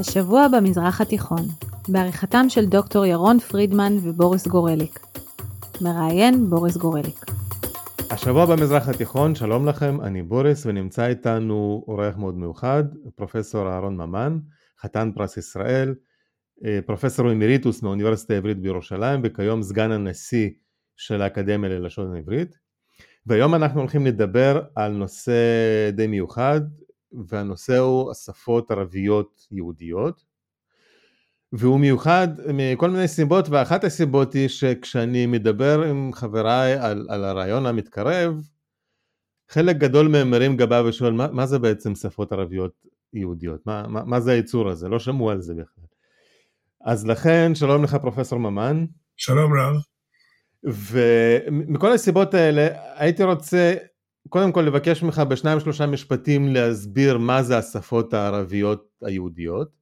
השבוע במזרח התיכון, בעריכתם של דוקטור ירון פרידמן ובוריס גורליק. מראיין בוריס גורליק. השבוע במזרח התיכון, שלום לכם, אני בוריס ונמצא איתנו אורח מאוד מיוחד, פרופסור אהרון ממן, חתן פרס ישראל, אה, פרופסור אמיריטוס מהאוניברסיטה העברית בירושלים וכיום סגן הנשיא של האקדמיה ללשון העברית. והיום אנחנו הולכים לדבר על נושא די מיוחד, והנושא הוא השפות ערביות יהודיות. והוא מיוחד מכל מיני סיבות, ואחת הסיבות היא שכשאני מדבר עם חבריי על, על הרעיון המתקרב, חלק גדול מהם מרים גבה ושואל מה, מה זה בעצם שפות ערביות יהודיות, מה, מה, מה זה היצור הזה, לא שמעו על זה בכלל. אז לכן שלום לך פרופסור ממן. שלום רב. ומכל הסיבות האלה הייתי רוצה קודם כל לבקש ממך בשניים שלושה משפטים להסביר מה זה השפות הערביות היהודיות.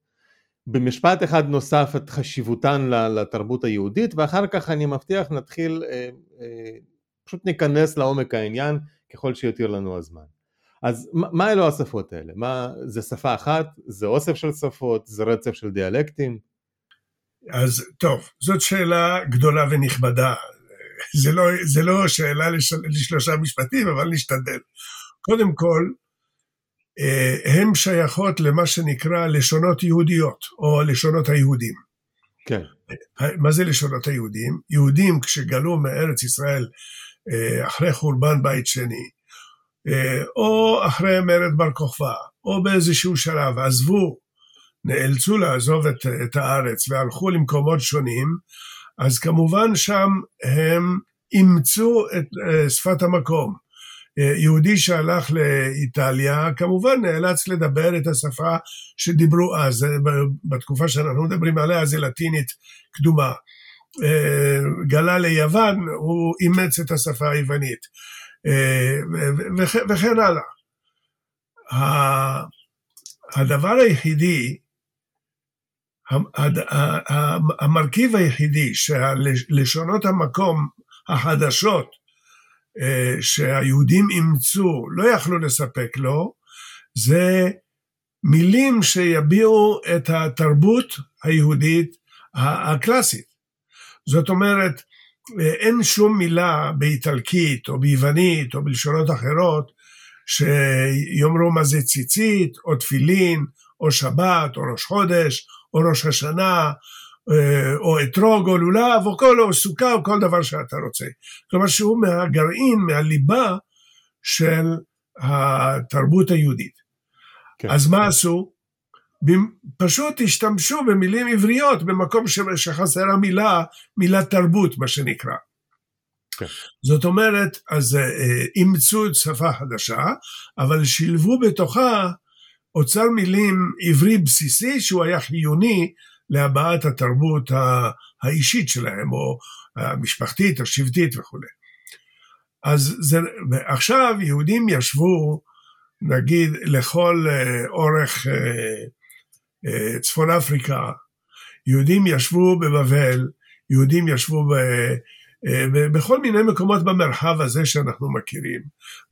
במשפט אחד נוסף את חשיבותן לתרבות היהודית ואחר כך אני מבטיח נתחיל, אה, אה, פשוט ניכנס לעומק העניין ככל שיותיר לנו הזמן. אז מה אלו השפות האלה? מה, זה שפה אחת? זה אוסף של שפות? זה רצף של דיאלקטים? אז טוב, זאת שאלה גדולה ונכבדה. זה לא, זה לא שאלה לש, לשלושה משפטים, אבל נשתדל. קודם כל, אה, הן שייכות למה שנקרא לשונות יהודיות, או לשונות היהודים. כן. מה זה לשונות היהודים? יהודים כשגלו מארץ ישראל אה, אחרי חורבן בית שני, אה, או אחרי מרד בר כוכבא, או באיזשהו שלב עזבו, נאלצו לעזוב את, את הארץ והלכו למקומות שונים, אז כמובן שם הם אימצו את uh, שפת המקום. Uh, יהודי שהלך לאיטליה כמובן נאלץ לדבר את השפה שדיברו אז, uh, בתקופה שאנחנו מדברים עליה זה לטינית קדומה. גלה ליוון, הוא אימץ את השפה היוונית, וכן הלאה. הדבר היחידי המרכיב היחידי שלשונות המקום החדשות אה, שהיהודים אימצו לא יכלו לספק לו, זה מילים שיביעו את התרבות היהודית הקלאסית. זאת אומרת, אה, אין שום מילה באיטלקית או ביוונית או בלשונות אחרות שיאמרו מה זה ציצית או תפילין או שבת או ראש חודש או ראש השנה, אה, או אתרוג או לולב, או, כל, או סוכה, או כל דבר שאתה רוצה. כלומר שהוא מהגרעין, מהליבה של התרבות היהודית. כן. אז מה עשו? פשוט השתמשו במילים עבריות במקום שחסרה מילה, מילת תרבות, מה שנקרא. כן. זאת אומרת, אז אה, אימצו שפה חדשה, אבל שילבו בתוכה אוצר מילים עברי בסיסי שהוא היה חיוני להבעת התרבות האישית שלהם, או המשפחתית, השבטית וכולי. אז זה, עכשיו יהודים ישבו, נגיד, לכל אה, אורך אה, אה, צפון אפריקה, יהודים ישבו בבבל, יהודים ישבו ב... בכל מיני מקומות במרחב הזה שאנחנו מכירים,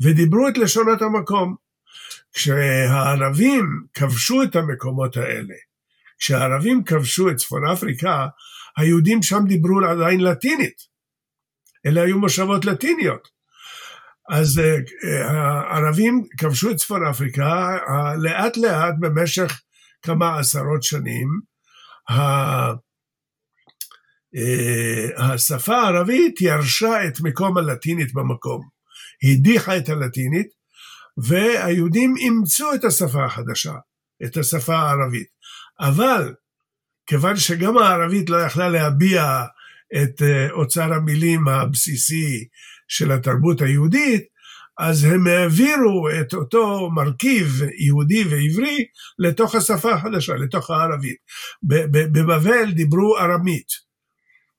ודיברו את לשונות המקום. כשהערבים כבשו את המקומות האלה, כשהערבים כבשו את צפון אפריקה, היהודים שם דיברו עדיין לטינית. אלה היו מושבות לטיניות. אז uh, הערבים כבשו את צפון אפריקה uh, לאט לאט במשך כמה עשרות שנים. Uh, השפה הערבית ירשה את מקום הלטינית במקום, הדיחה את הלטינית והיהודים אימצו את השפה החדשה, את השפה הערבית. אבל כיוון שגם הערבית לא יכלה להביע את אה, אוצר המילים הבסיסי של התרבות היהודית, אז הם העבירו את אותו מרכיב יהודי ועברי לתוך השפה החדשה, לתוך הערבית. בבבל דיברו ארמית.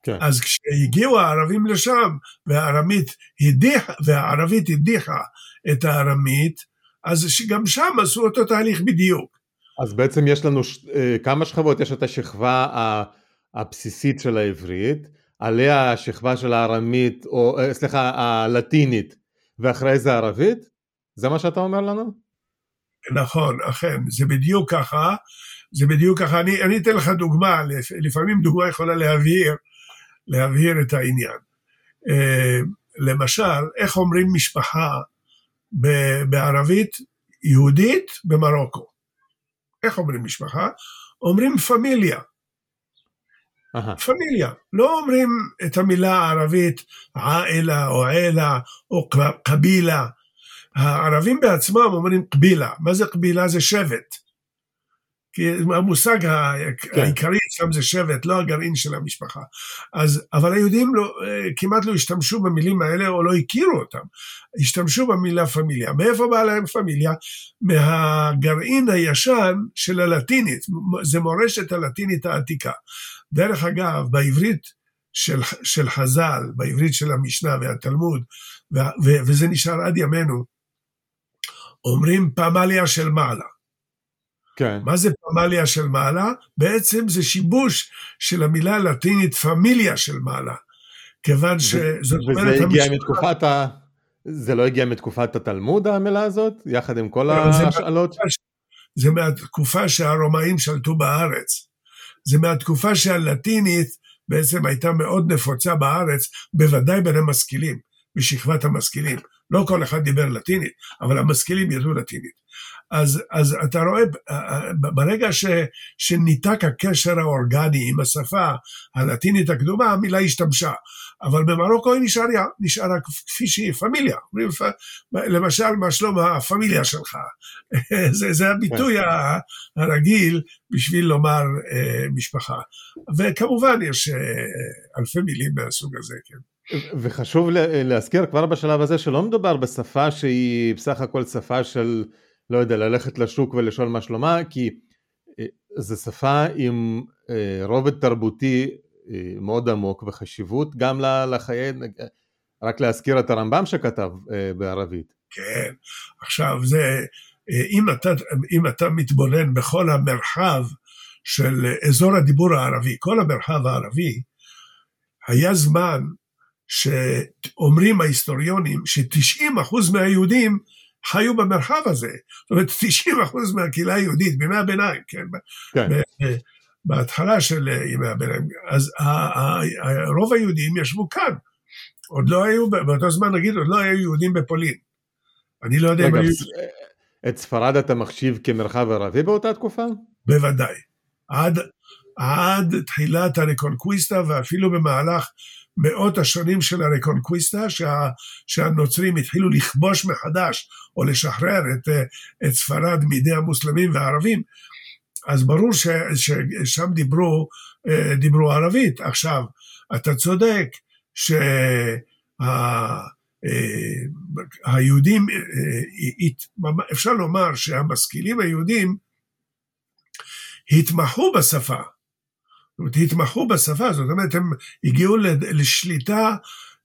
כן. אז כשהגיעו הערבים לשם והערבית הדיחה, והערבית הדיחה את הארמית, אז גם שם עשו אותו תהליך בדיוק. אז בעצם יש לנו ש... אה, כמה שכבות, יש את השכבה הבסיסית של העברית, עליה השכבה של הארמית, או אה, סליחה, הלטינית, ואחרי זה הערבית? זה מה שאתה אומר לנו? נכון, אכן, זה בדיוק ככה, זה בדיוק ככה, אני, אני אתן לך דוגמה, לפעמים דוגמה יכולה להבהיר, להבהיר את העניין. אה, למשל, איך אומרים משפחה בערבית יהודית במרוקו? איך אומרים משפחה? אומרים פמיליה. פמיליה. לא אומרים את המילה הערבית עאלה או עילה או קבילה. הערבים בעצמם אומרים קבילה. מה זה קבילה? זה שבט. כי המושג כן. העיקרי שם זה שבט, לא הגרעין של המשפחה. אז, אבל היהודים לא, כמעט לא השתמשו במילים האלה או לא הכירו אותם. השתמשו במילה פמיליה. מאיפה באה להם פמיליה? מהגרעין הישן של הלטינית, זה מורשת הלטינית העתיקה. דרך אגב, בעברית של, של חז"ל, בעברית של המשנה והתלמוד, ו, ו, וזה נשאר עד ימינו, אומרים פמליה של מעלה. כן. מה זה פמליה של מעלה? בעצם זה שיבוש של המילה הלטינית פמיליה של מעלה. כיוון שזאת אומרת... וזה הגיע המשפחה... מתקופת ה... זה לא הגיע מתקופת התלמוד המילה הזאת? יחד עם כל לא, ההשאלות? זה, זה מהתקופה שהרומאים שלטו בארץ. זה מהתקופה שהלטינית בעצם הייתה מאוד נפוצה בארץ, בוודאי בין המשכילים, בשכבת המשכילים. לא כל אחד דיבר לטינית, אבל המשכילים ידעו לטינית. אז, אז אתה רואה, ברגע ש, שניתק הקשר האורגני עם השפה הלטינית הקדומה, המילה השתמשה. אבל במרוקו היא נשארה, נשארה כפי שהיא, פמיליה. למשל, מה שלום הפמיליה שלך? זה, זה הביטוי כן. הרגיל בשביל לומר אה, משפחה. וכמובן, יש אה, אלפי מילים מהסוג הזה, כן. וחשוב להזכיר כבר בשלב הזה שלא מדובר בשפה שהיא בסך הכל שפה של לא יודע, ללכת לשוק ולשאול מה שלומה, כי אה, זו שפה עם אה, רובד תרבותי אה, מאוד עמוק וחשיבות גם לחיי, רק להזכיר את הרמב"ם שכתב בערבית. כן, עכשיו זה, אם אתה, אם אתה מתבונן בכל המרחב של אזור הדיבור הערבי, כל המרחב הערבי, היה זמן שאומרים ההיסטוריונים ש-90% מהיהודים חיו במרחב הזה. זאת אומרת, 90 אחוז מהקהילה היהודית בימי הביניים, כן? כן. בהתחלה של ימי הביניים. אז רוב היהודים ישבו כאן. עוד לא היו, באותו זמן נגיד, עוד לא היו יהודים בפולין. אני לא יודע אם היו... את ספרד אתה מחשיב כמרחב ערבי באותה תקופה? בוודאי. עד, עד תחילת הרקונקוויסטה ואפילו במהלך מאות השנים של הרקונקוויסטה, שה, שהנוצרים התחילו לכבוש מחדש או לשחרר את, את ספרד מידי המוסלמים והערבים, אז ברור ש, ששם דיברו, דיברו ערבית. עכשיו, אתה צודק שהיהודים, אפשר לומר שהמשכילים היהודים התמחו בשפה. זאת אומרת, התמחו בשפה, זאת אומרת, הם הגיעו לשליטה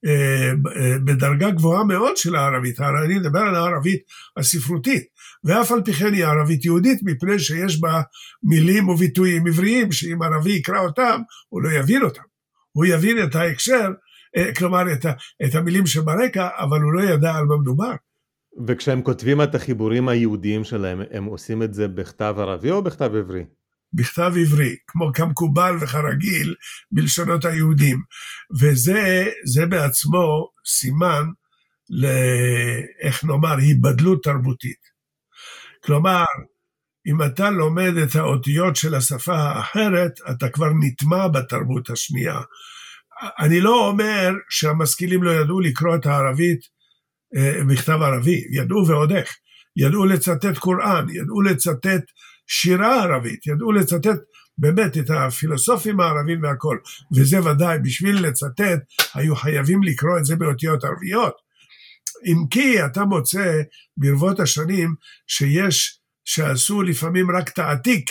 אה, אה, בדרגה גבוהה מאוד של הערבית. אני מדבר על הערבית הספרותית, ואף על פי כן היא ערבית יהודית, מפני שיש בה מילים וביטויים עבריים, שאם ערבי יקרא אותם, הוא לא יבין אותם. הוא יבין את ההקשר, אה, כלומר, את, המילים שברקע, אבל הוא לא ידע על מה מדובר. וכשהם כותבים את החיבורים היהודיים שלהם, הם עושים את זה בכתב ערבי או בכתב עברי? בכתב עברי, כמו כמקובל וכרגיל בלשונות היהודים. וזה בעצמו סימן ל... איך נאמר, היבדלות תרבותית. כלומר, אם אתה לומד את האותיות של השפה האחרת, אתה כבר נטמע בתרבות השנייה. אני לא אומר שהמשכילים לא ידעו לקרוא את הערבית אה, בכתב ערבי, ידעו ועוד איך. ידעו לצטט קוראן, ידעו לצטט שירה ערבית, ידעו לצטט באמת את הפילוסופים הערבים והכל, וזה ודאי, בשביל לצטט, היו חייבים לקרוא את זה באותיות ערביות. אם כי אתה מוצא ברבות השנים שיש, שעשו לפעמים רק תעתיק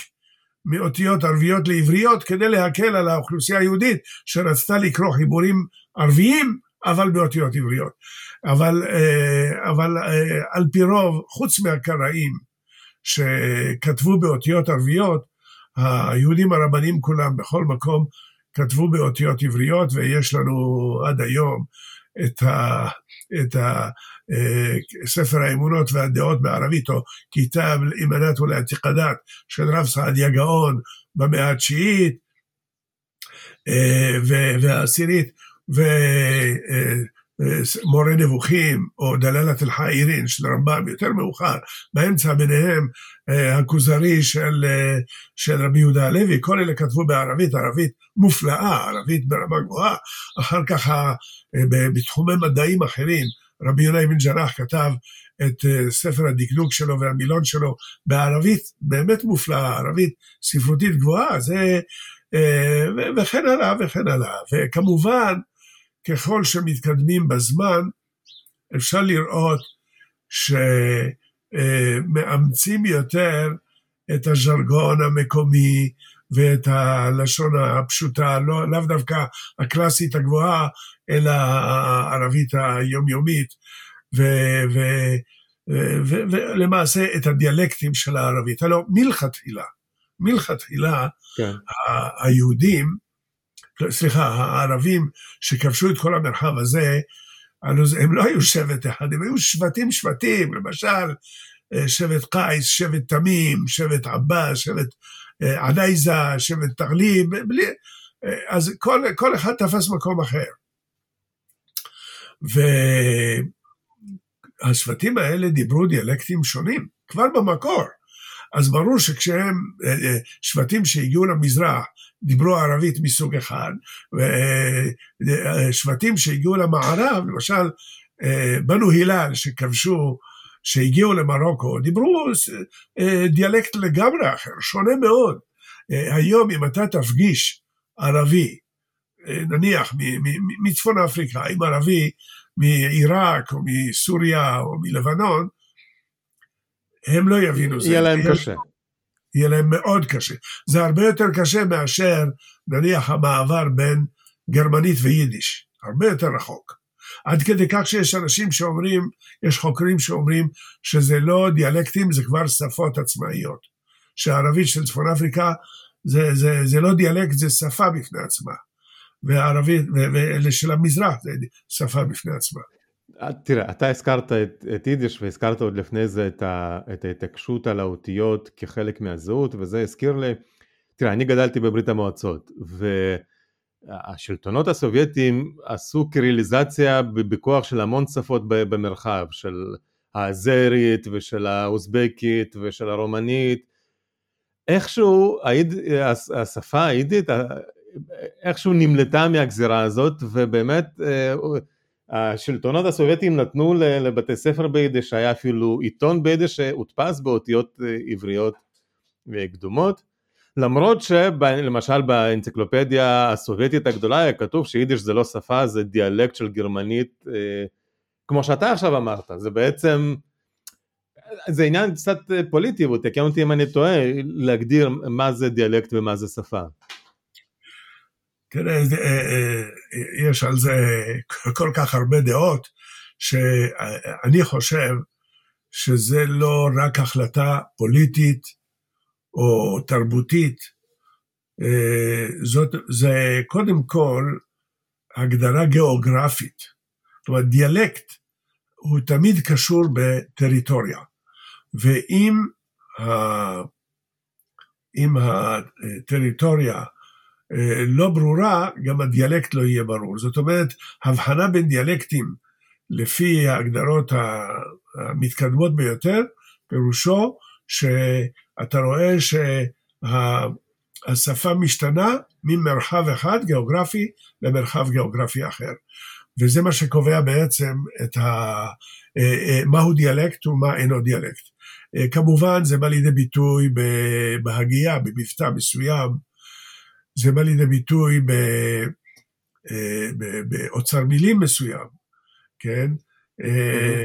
מאותיות ערביות לעבריות כדי להקל על האוכלוסייה היהודית שרצתה לקרוא חיבורים ערביים אבל באותיות עבריות. אבל, אה, אבל אה, על פי רוב, חוץ מהקראים, שכתבו באותיות ערביות, היהודים הרבנים כולם בכל מקום כתבו באותיות עבריות ויש לנו עד היום את, ה, את ספר האמונות והדעות בערבית, או כיתב אימנת ולעתיקדת של רב סעדיה גאון במאה התשיעית והעשירית, ומורה נבוכים, או דללת אל-חאירין של רמב"ם יותר מאוחר, באמצע ביניהם הכוזרי של, של רבי יהודה הלוי, כל אלה כתבו בערבית, ערבית מופלאה, ערבית ברמה גבוהה, אחר כך בתחומי מדעים אחרים, רבי יונה אבן ג'רח כתב את ספר הדקדוק שלו והמילון שלו בערבית באמת מופלאה, ערבית ספרותית גבוהה, זה, וכן הלאה וכן הלאה. וכמובן, ככל שמתקדמים בזמן, אפשר לראות שמאמצים יותר את הז'רגון המקומי ואת הלשון הפשוטה, לא, לאו דווקא הקלאסית הגבוהה, אלא הערבית היומיומית, ולמעשה את הדיאלקטים של הערבית. הלוא מלכתחילה, מלכתחילה, כן. היהודים, סליחה, הערבים שכבשו את כל המרחב הזה, הם לא היו שבט אחד, הם היו שבטים שבטים, למשל שבט קייס, שבט תמים, שבט עבאס, שבט ענייזה, שבט תרליב, בלי, אז כל, כל אחד תפס מקום אחר. והשבטים האלה דיברו דיאלקטים שונים, כבר במקור. אז ברור שכשהם שבטים שהגיעו למזרח דיברו ערבית מסוג אחד, ושבטים שהגיעו למערב, למשל בנו הילל שכבשו, שהגיעו למרוקו, דיברו דיאלקט לגמרי אחר, שונה מאוד. היום אם אתה תפגיש ערבי, נניח מצפון אפריקה, עם ערבי מעיראק או מסוריה או מלבנון, הם לא יבינו זה. יהיה להם קשה. יהיה להם מאוד קשה. זה הרבה יותר קשה מאשר נניח המעבר בין גרמנית ויידיש, הרבה יותר רחוק. עד כדי כך שיש אנשים שאומרים, יש חוקרים שאומרים שזה לא דיאלקטים, זה כבר שפות עצמאיות. שהערבית של צפון אפריקה זה, זה, זה לא דיאלקט, זה שפה בפני עצמה. והערבית, ואלה של המזרח זה שפה בפני עצמה. תראה, אתה הזכרת את, את יידיש והזכרת עוד לפני זה את, ה, את ההתעקשות על האותיות כחלק מהזהות, וזה הזכיר לי, תראה, אני גדלתי בברית המועצות, והשלטונות הסובייטים עשו קריליזציה בכוח של המון שפות במרחב, של האזרית ושל האוזבקית ושל הרומנית. איכשהו השפה היידית איכשהו נמלטה מהגזירה הזאת, ובאמת אה, השלטונות הסובייטים נתנו לבתי ספר ביידיש, היה אפילו עיתון ביידיש שהודפס באותיות אה, עבריות קדומות, למרות שלמשל באנציקלופדיה הסובייטית הגדולה היה כתוב שיידיש זה לא שפה, זה דיאלקט של גרמנית, אה, כמו שאתה עכשיו אמרת, זה בעצם, זה עניין קצת פוליטי, ותקן אותי אם אני טועה, להגדיר מה זה דיאלקט ומה זה שפה. תראה, יש על זה כל כך הרבה דעות, שאני חושב שזה לא רק החלטה פוליטית או תרבותית, זאת, זה קודם כל הגדרה גיאוגרפית. זאת אומרת, דיאלקט הוא תמיד קשור בטריטוריה, ואם הטריטוריה אה, לא ברורה, גם הדיאלקט לא יהיה ברור. זאת אומרת, הבחנה בין דיאלקטים לפי ההגדרות המתקדמות ביותר, פירושו שאתה רואה שהשפה משתנה ממרחב אחד גיאוגרפי למרחב גיאוגרפי אחר. וזה מה שקובע בעצם את ה... אה, אה, מהו דיאלקט ומה אינו דיאלקט. כמובן זה בא לידי ביטוי בהגייה, במבטא מסוים, זה בא לידי ביטוי אה, באוצר מילים מסוים, כן? אה,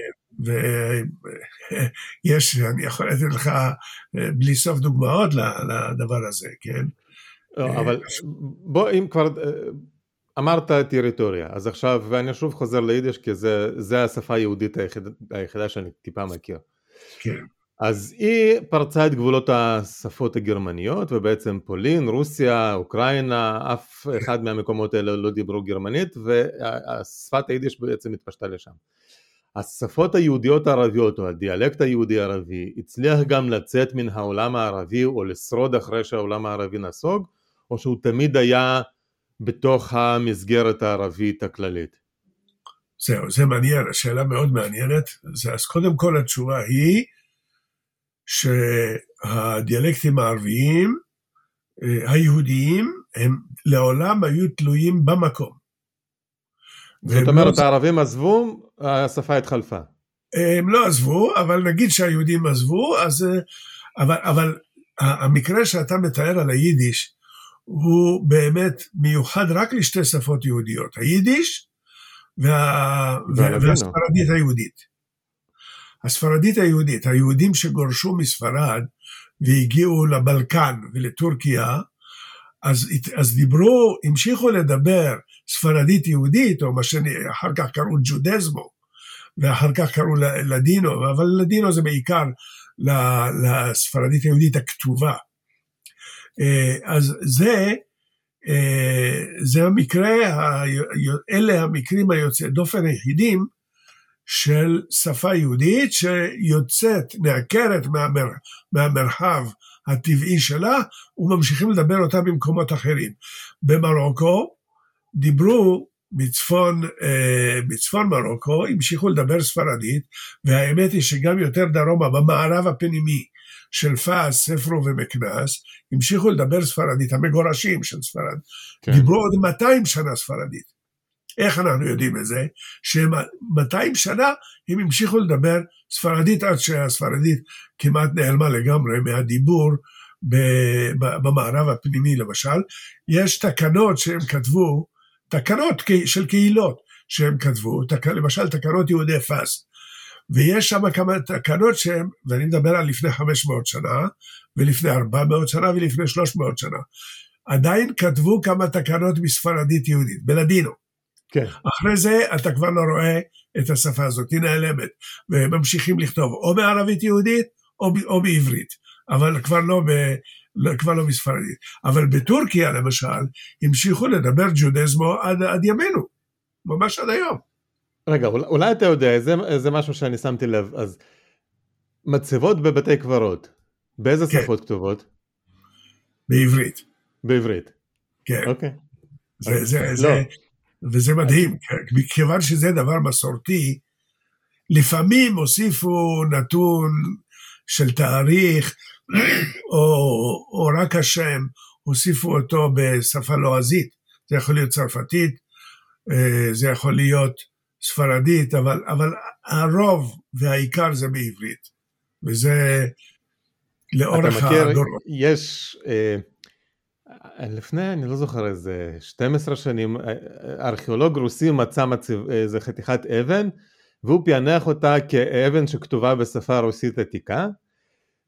ויש, אני יכול לתת לך אה, בלי סוף דוגמאות לדבר הזה, כן? לא, אבל בוא, אם כבר אמרת טריטוריה, אז עכשיו, ואני שוב חוזר ליידיש, כי זה, זה השפה היהודית היחידה שאני טיפה מכיר. כן. אז היא פרצה את גבולות השפות הגרמניות ובעצם פולין, רוסיה, אוקראינה, אף אחד מהמקומות האלה לא דיברו גרמנית ושפת היידיש בעצם התפשטה לשם. השפות היהודיות הערביות או הדיאלקט היהודי ערבי הצליח גם לצאת מן העולם הערבי או לשרוד אחרי שהעולם הערבי נסוג או שהוא תמיד היה בתוך המסגרת הערבית הכללית? זהו, זה מעניין, השאלה מאוד מעניינת. אז קודם כל התשובה היא שהדיאלקטים הערביים, אה, היהודיים, הם לעולם היו תלויים במקום. זאת אומרת, לא... הערבים עזבו, השפה התחלפה. הם לא עזבו, אבל נגיד שהיהודים עזבו, אז... אה, אבל, אבל המקרה שאתה מתאר על היידיש, הוא באמת מיוחד רק לשתי שפות יהודיות, היידיש וה... והספרדית היהודית. הספרדית היהודית, היהודים שגורשו מספרד והגיעו לבלקן ולטורקיה, אז, אז דיברו, המשיכו לדבר ספרדית יהודית, או מה שאחר כך קראו ג'ודזמו, ואחר כך קראו לדינו, אבל לדינו זה בעיקר לספרדית היהודית הכתובה. אה, אז זה, אה, זה המקרה, אלה המקרים היוצאי דופן היחידים של שפה יהודית שיוצאת, נעקרת מהמר, מהמרחב הטבעי שלה וממשיכים לדבר אותה במקומות אחרים. במרוקו דיברו בצפון, אה, בצפון מרוקו, המשיכו לדבר ספרדית, והאמת היא שגם יותר דרומה, במערב הפנימי של פאס, ספרו ומקנס, המשיכו לדבר ספרדית, המגורשים של ספרד. כן. דיברו עוד 200 שנה ספרדית. איך אנחנו יודעים את זה? ש-200 שנה הם המשיכו לדבר ספרדית עד שהספרדית כמעט נעלמה לגמרי מהדיבור במערב הפנימי למשל. יש תקנות שהם כתבו, תקנות של קהילות שהם כתבו, תק, למשל תקנות יהודי פאס. ויש שם כמה תקנות שהם, ואני מדבר על לפני 500 שנה, ולפני 400 שנה ולפני 300 שנה. עדיין כתבו כמה תקנות בספרדית יהודית, בלדינו. כן. אחרי זה אתה כבר לא רואה את השפה הזאת, היא נעלמת, וממשיכים לכתוב או בערבית יהודית או, או בעברית, אבל כבר לא, ב, לא, כבר לא בספרדית. אבל בטורקיה למשל, המשיכו לדבר ג'ודזמו עד, עד ימינו, ממש עד היום. רגע, אולי אתה יודע, זה, זה משהו שאני שמתי לב, אז מצבות בבתי קברות, באיזה כן. שפות כתובות? בעברית. בעברית. כן. אוקיי. זה, זה, לא. זה, וזה מדהים, מכיוון שזה דבר מסורתי, לפעמים הוסיפו נתון של תאריך, או, או רק השם, הוסיפו אותו בשפה לועזית, זה יכול להיות צרפתית, אה, זה יכול להיות ספרדית, אבל, אבל הרוב והעיקר זה בעברית, וזה לאורך הדורות. יש... אה... לפני, אני לא זוכר איזה 12 שנים, ארכיאולוג רוסי מצא מצב, איזה חתיכת אבן, והוא פענח אותה כאבן שכתובה בשפה רוסית עתיקה,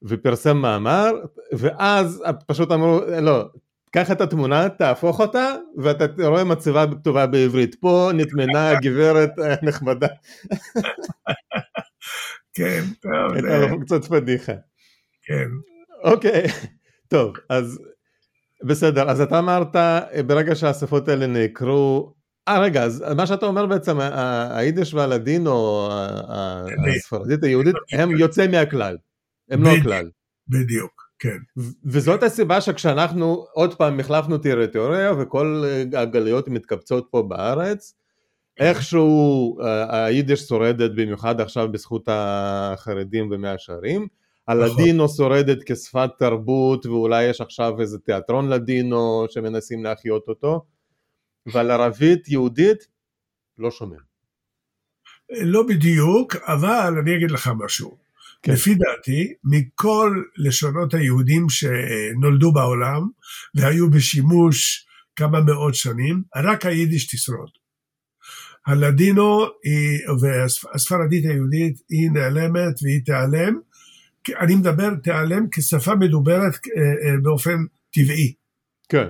ופרסם מאמר, ואז פשוט אמרו, לא, קח את התמונה, תהפוך אותה, ואתה רואה מצבה כתובה בעברית. פה נטמנה גברת נחמדה. כן, טוב. הייתה לו קצת פדיחה. כן. אוקיי, טוב, אז בסדר, אז אתה אמרת, ברגע שהשפות האלה נעקרו, אה רגע, אז מה שאתה אומר בעצם, היידיש והלדינו, הספרדית היהודית, הם יוצאי מהכלל, הם לא הכלל. בדיוק, כן. וזאת הסיבה שכשאנחנו עוד פעם החלפנו טריטוריה וכל הגלויות מתקבצות פה בארץ, כן. איכשהו היידיש שורדת במיוחד עכשיו בזכות החרדים ומאה שערים, הלדינו נכון. שורדת כשפת תרבות ואולי יש עכשיו איזה תיאטרון לדינו שמנסים להחיות אותו ועל ערבית יהודית לא שומעים. לא בדיוק, אבל אני אגיד לך משהו. כן. לפי דעתי, מכל לשונות היהודים שנולדו בעולם והיו בשימוש כמה מאות שנים, רק היידיש תשרוד. הלדינו היא, והספרדית היהודית היא נעלמת והיא תיעלם, אני מדבר, תיעלם כשפה מדוברת אה, אה, באופן טבעי. כן.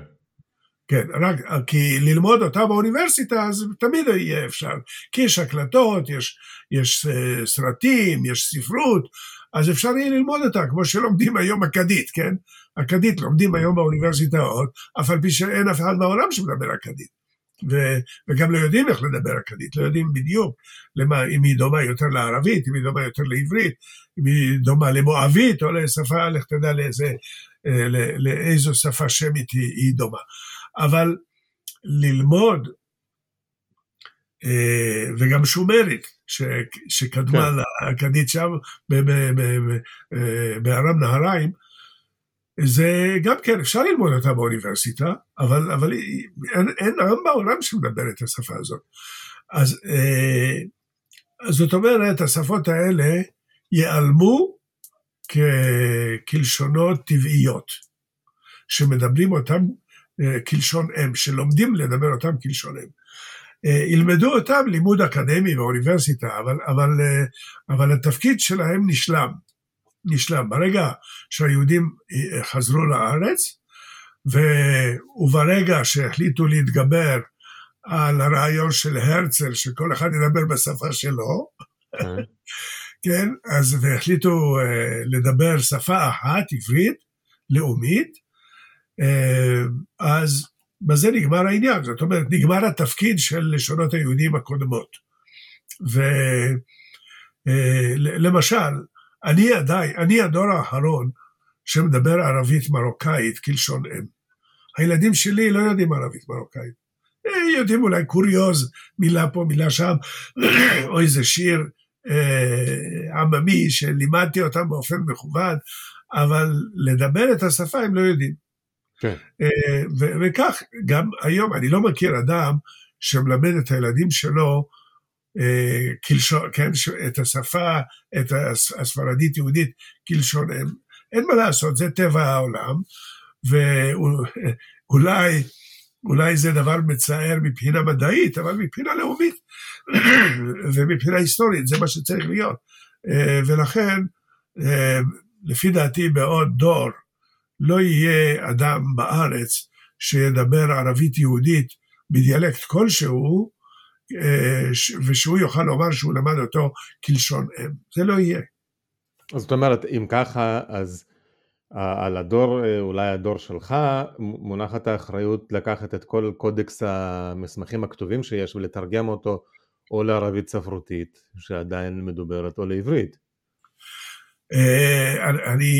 כן, רק כי ללמוד אותה באוניברסיטה אז תמיד יהיה אפשר, כי יש הקלטות, יש, יש אה, סרטים, יש ספרות, אז אפשר יהיה ללמוד אותה, כמו שלומדים היום אכדית, כן? אכדית לומדים היום באוניברסיטאות, אף על פי שאין אף אחד בעולם שמדבר אכדית. ו- וגם לא יודעים איך לדבר אכדית, לא יודעים בדיוק למה, אם היא דומה יותר לערבית, אם היא דומה יותר לעברית, אם היא דומה למואבית או לשפה, לך תדע לאיזה, אה, לאיזו שפה שמית היא, היא דומה. אבל ללמוד, אה, וגם שומרית, ש, שקדמה כן. לאכדית שם אה, בארם נהריים, זה גם כן, אפשר ללמוד אותה באוניברסיטה, אבל, אבל אין, אין עם בעולם שמדבר את השפה הזאת. אז אה, זאת אומרת, השפות האלה ייעלמו כלשונות טבעיות, שמדברים אותם אה, כלשון אם, שלומדים לדבר אותם כלשון אם. אה, ילמדו אותם לימוד אקדמי באוניברסיטה, אבל, אבל, אבל התפקיד שלהם נשלם. נשלם. ברגע שהיהודים אה, חזרו לארץ, ו... וברגע שהחליטו להתגבר על הרעיון של הרצל, שכל אחד ידבר בשפה שלו, כן, כן אז והחליטו uh, לדבר שפה אחת, עברית, לאומית, uh, אז בזה נגמר העניין, זאת אומרת, נגמר התפקיד של לשונות היהודים הקודמות. ולמשל, אני עדיין, אני הדור האחרון שמדבר ערבית מרוקאית כלשון אם. הילדים שלי לא יודעים ערבית מרוקאית. אה, יודעים אולי קוריוז, מילה פה, מילה שם, או איזה שיר אה, עממי שלימדתי אותם באופן מכוון, אבל לדבר את השפה הם לא יודעים. כן. אה, וכך, גם היום אני לא מכיר אדם שמלמד את הילדים שלו כלשון, כן, את השפה, את הספרדית-יהודית כלשון אם. אין מה לעשות, זה טבע העולם, ואולי אולי זה דבר מצער מבחינה מדעית, אבל מבחינה לאומית ומבחינה היסטורית, זה מה שצריך להיות. ולכן, לפי דעתי, בעוד דור לא יהיה אדם בארץ שידבר ערבית יהודית בדיאלקט כלשהו, אה, ושהוא יוכל לומר שהוא למד אותו כלשון אם. זה לא יהיה. אז זאת אומרת, אם ככה, אז על הדור, אה, אולי הדור שלך, מונחת האחריות לקחת את כל קודקס המסמכים הכתובים שיש ולתרגם אותו או לערבית ספרותית, שעדיין מדוברת, או לעברית. אה, אני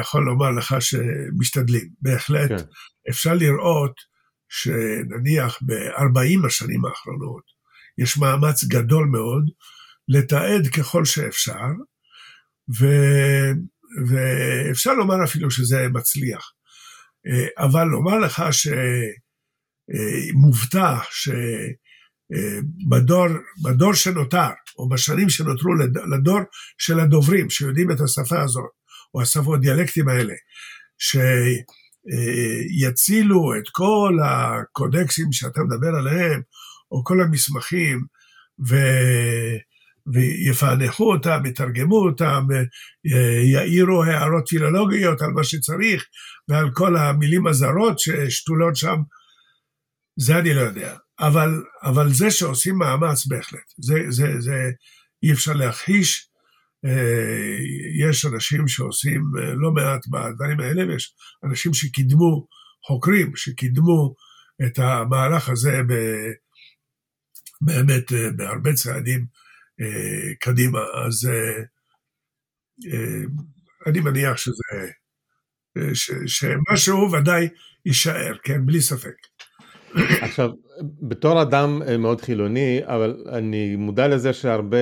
יכול לומר לך שמשתדלים, בהחלט. כן. אפשר לראות שנניח ב-40 השנים האחרונות יש מאמץ גדול מאוד לתעד ככל שאפשר, ו... ואפשר לומר אפילו שזה מצליח. אבל לומר לך שמובטח שבדור בדור שנותר, או בשנים שנותרו לדור של הדוברים שיודעים את השפה הזאת, או השפות, דיאלקטים האלה, ש... יצילו את כל הקודקסים שאתה מדבר עליהם, או כל המסמכים, ו... ויפענחו אותם, יתרגמו אותם, יעירו הערות פילולוגיות על מה שצריך, ועל כל המילים הזרות ששתולות שם, זה אני לא יודע. אבל, אבל זה שעושים מאמץ בהחלט, זה, זה, זה אי אפשר להכחיש, אה, יש אנשים שעושים אה, לא מעט בדברים האלה, ויש אנשים שקידמו, חוקרים שקידמו את המהלך הזה ב, באמת אה, בהרבה צעדים קדימה. אז אני מניח שזה, ש, שמשהו ודאי יישאר, כן, בלי ספק. עכשיו, בתור אדם אה, מאוד חילוני, אבל אני מודע לזה שהרבה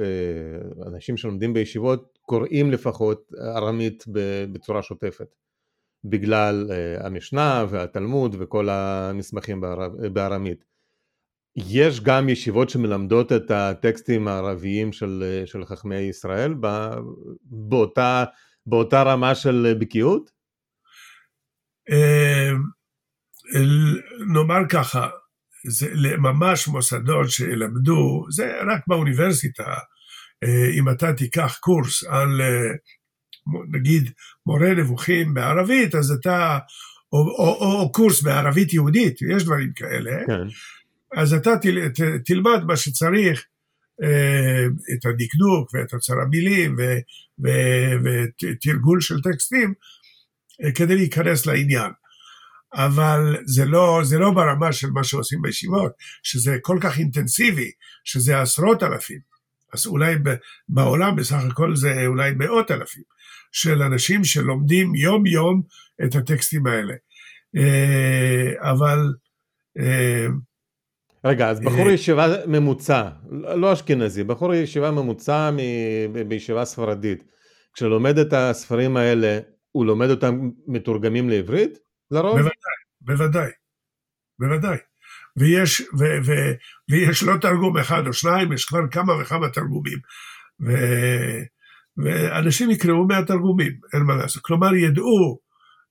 אה, אנשים שלומדים בישיבות קוראים לפחות ארמית בצורה שוטפת, בגלל אה, המשנה והתלמוד וכל המסמכים בארמית. יש גם ישיבות שמלמדות את הטקסטים הערביים של, של חכמי ישראל באותה, באותה רמה של בקיאות? נאמר ככה, זה ממש מוסדות שלמדו, זה רק באוניברסיטה, אה, אם אתה תיקח קורס על אה, נגיד מורה נבוכים בערבית, אז אתה, או, או, או, או קורס בערבית יהודית, יש דברים כאלה, כן. אז אתה תל, ת, תלמד מה שצריך, אה, את הדקדוק ואת אוצר המילים ותרגול של טקסטים, כדי להיכנס לעניין. אבל זה לא, זה לא ברמה של מה שעושים בישיבות, שזה כל כך אינטנסיבי, שזה עשרות אלפים. אז אולי בעולם בסך הכל זה אולי מאות אלפים של אנשים שלומדים יום יום את הטקסטים האלה. אה, אבל... אה, רגע, אז בחור אה, ישיבה ממוצע, לא אשכנזי, בחור ישיבה ממוצע בישיבה ספרדית, כשלומד את הספרים האלה, הוא לומד אותם מתורגמים לעברית? לרוב? בוודאי, בוודאי, בוודאי. ויש, ו, ו, ויש לא תרגום אחד או שניים, יש כבר כמה וכמה תרגומים. ו, ואנשים יקראו מהתרגומים, אין מה לעשות. כלומר, ידעו,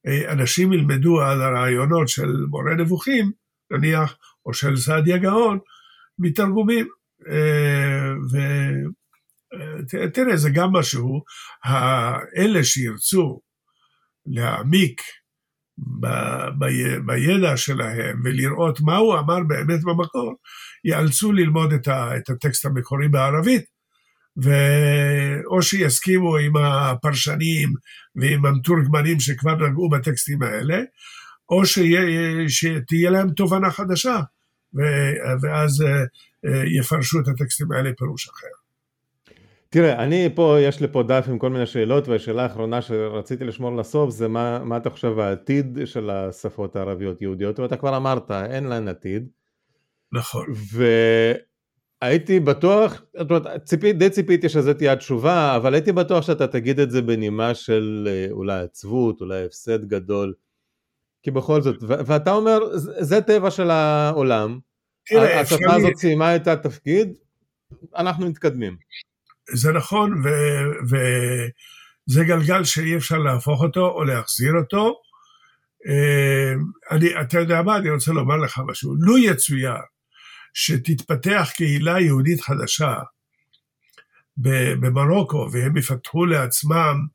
אה, אנשים ילמדו על הרעיונות של מורה נבוכים, נניח, או של סעדיה גאון, מתרגומים. אה, ותראה, אה, זה גם משהו, אלה שירצו להעמיק בידע שלהם ולראות מה הוא אמר באמת במקור, ייאלצו ללמוד את, הטקסט המקורי בערבית, ואו שיסכימו עם הפרשנים ועם המתורגמנים שכבר נגעו בטקסטים האלה, או שיה, שתהיה להם תובנה חדשה, ואז אה, אה, יפרשו את הטקסטים האלה פירוש אחר. תראה, אני פה, יש לי פה דף עם כל מיני שאלות, והשאלה האחרונה שרציתי לשמור לסוף זה מה, מה אתה חושב העתיד של השפות הערביות יהודיות, ואתה כבר אמרת, אין להן עתיד. נכון. והייתי בטוח, זאת אומרת, ציפי, די ציפיתי שזו תהיה התשובה, אבל הייתי בטוח שאתה תגיד את זה בנימה של אה, אולי עצבות, אולי הפסד גדול. כי בכל זאת, ואתה אומר, זה טבע של העולם, תראה, השפה הזאת סיימה את התפקיד, אנחנו מתקדמים. זה נכון, וזה גלגל שאי אפשר להפוך אותו או להחזיר אותו. אה, אני, אתה יודע מה, אני רוצה לומר לך משהו. לו יצויר שתתפתח קהילה יהודית חדשה במרוקו, והם יפתחו לעצמם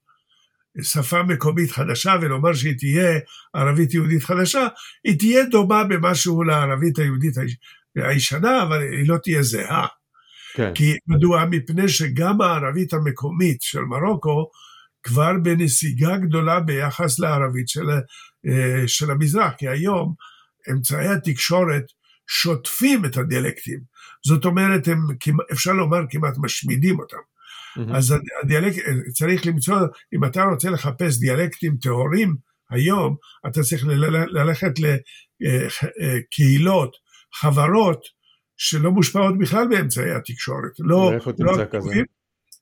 שפה מקומית חדשה, ולומר שהיא תהיה ערבית יהודית חדשה, היא תהיה דומה במשהו לערבית היהודית הישנה, אבל היא לא תהיה זהה. כן. כי מדוע? מפני שגם הערבית המקומית של מרוקו כבר בנסיגה גדולה ביחס לערבית של, אה, של המזרח, כי היום אמצעי התקשורת שוטפים את הדיאלקטים. זאת אומרת, הם, אפשר לומר, כמעט משמידים אותם. Mm-hmm. אז הדיאלקט, צריך למצוא, אם אתה רוצה לחפש דיאלקטים טהורים היום, אתה צריך ללכת לקהילות, אה, אה, חברות, שלא מושפעות בכלל באמצעי התקשורת. לא, לא, הכתובים,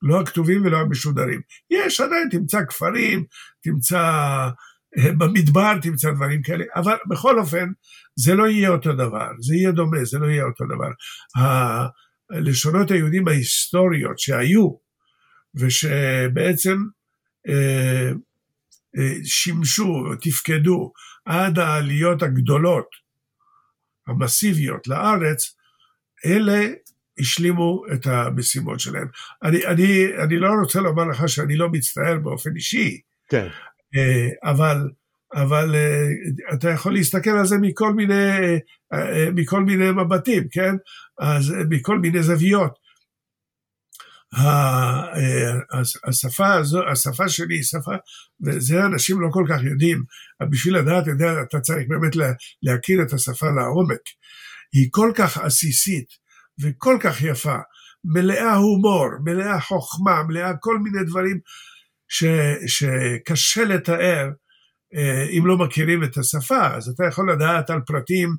לא הכתובים ולא המשודרים. יש עדיין, תמצא כפרים, תמצא אה, במדבר, תמצא דברים כאלה, אבל בכל אופן, זה לא יהיה אותו דבר, זה יהיה דומה, זה לא יהיה אותו דבר. הלשונות היהודים ההיסטוריות שהיו, ושבעצם אה, אה, שימשו, תפקדו עד העליות הגדולות, המסיביות לארץ, אלה השלימו את המשימות שלהם. אני, אני, אני לא רוצה לומר לך שאני לא מצטער באופן אישי, כן. אה, אבל, אבל אה, אתה יכול להסתכל על זה מכל מיני, אה, מכל מיני מבטים, כן? אז מכל מיני זוויות. השפה הזו, השפה שלי היא שפה, וזה אנשים לא כל כך יודעים, בשביל לדעת, אתה צריך באמת להכיר את השפה לעומק. היא כל כך עסיסית וכל כך יפה, מלאה הומור, מלאה חוכמה, מלאה כל מיני דברים ש, שקשה לתאר אה, אם לא מכירים את השפה, אז אתה יכול לדעת על פרטים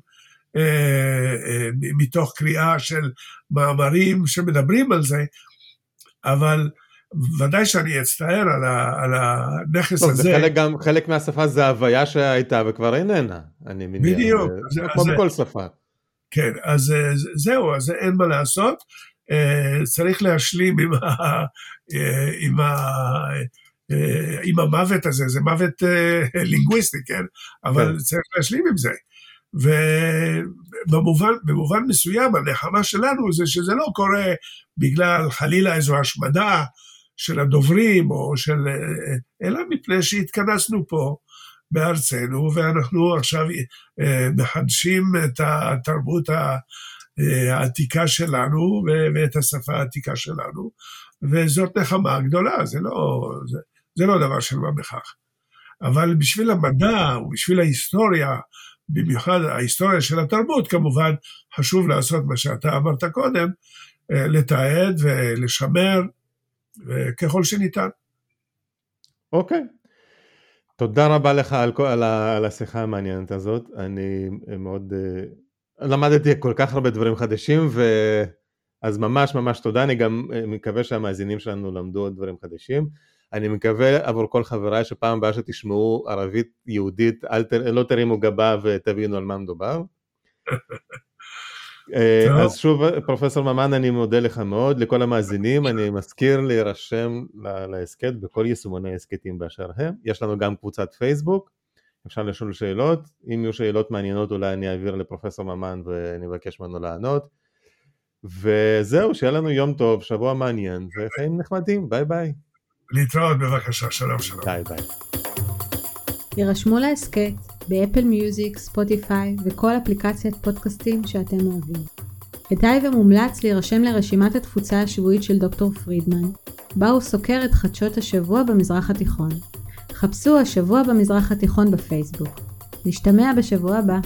אה, אה, מתוך קריאה של מאמרים שמדברים על זה, אבל ודאי שאני אצטער על, ה, על הנכס טוב, הזה. חלק, גם, חלק מהשפה זה הוויה שהייתה וכבר איננה, אני מניח. בדיוק. זה, כמו בכל שפה. כן, אז אה, זהו, אז אין מה לעשות. אה, צריך להשלים עם, ה, אה, עם, ה, עם המוות הזה, זה מוות לינגוויסטי, כן? אבל כן. צריך להשלים עם זה. ובמובן מסוים הנחמה שלנו זה שזה לא קורה בגלל חלילה איזו השמדה של הדוברים או של... אלא מפני שהתכנסנו פה בארצנו, ואנחנו עכשיו אה, מחדשים את התרבות אה, העתיקה שלנו ואת השפה העתיקה שלנו, וזאת נחמה גדולה, זה לא, זה, זה לא דבר של מה בכך. אבל בשביל המדע ובשביל ההיסטוריה, במיוחד ההיסטוריה של התרבות, כמובן חשוב לעשות מה שאתה אמרת קודם, אה, לתעד ולשמר ככל שניתן. אוקיי. תודה רבה לך על, על, על השיחה המעניינת הזאת. אני מאוד uh, למדתי כל כך הרבה דברים חדשים, ו... אז ממש ממש תודה. אני גם אה, מקווה שהמאזינים שלנו למדו עוד דברים חדשים. אני מקווה עבור כל חבריי שפעם הבאה שתשמעו ערבית יהודית, אל לא תרימו גבה ותבינו על מה מדובר. אה, אז שוב, פרופסור ממן, אני מודה לך מאוד. לכל המאזינים, אני מזכיר להירשם להסכת בכל יישומוני ההסכתים באשר הם. יש לנו גם קבוצת פייסבוק, אפשר לשאול שאלות. אם יהיו שאלות מעניינות, אולי אני אעביר לפרופסור ממן ואני אבקש ממנו לענות. וזהו, שיהיה לנו יום טוב, שבוע מעניין וחיים נחמדים, ביי ביי. להתראות בבקשה, שלום שלום. ביי ביי. הירשמו להסכת ב Apple Music, Spotify וכל אפליקציית פודקאסטים שאתם אוהבים. כדאי ומומלץ להירשם לרשימת התפוצה השבועית של דוקטור פרידמן, בה הוא סוקר את חדשות השבוע במזרח התיכון. חפשו השבוע במזרח התיכון בפייסבוק. נשתמע בשבוע הבא.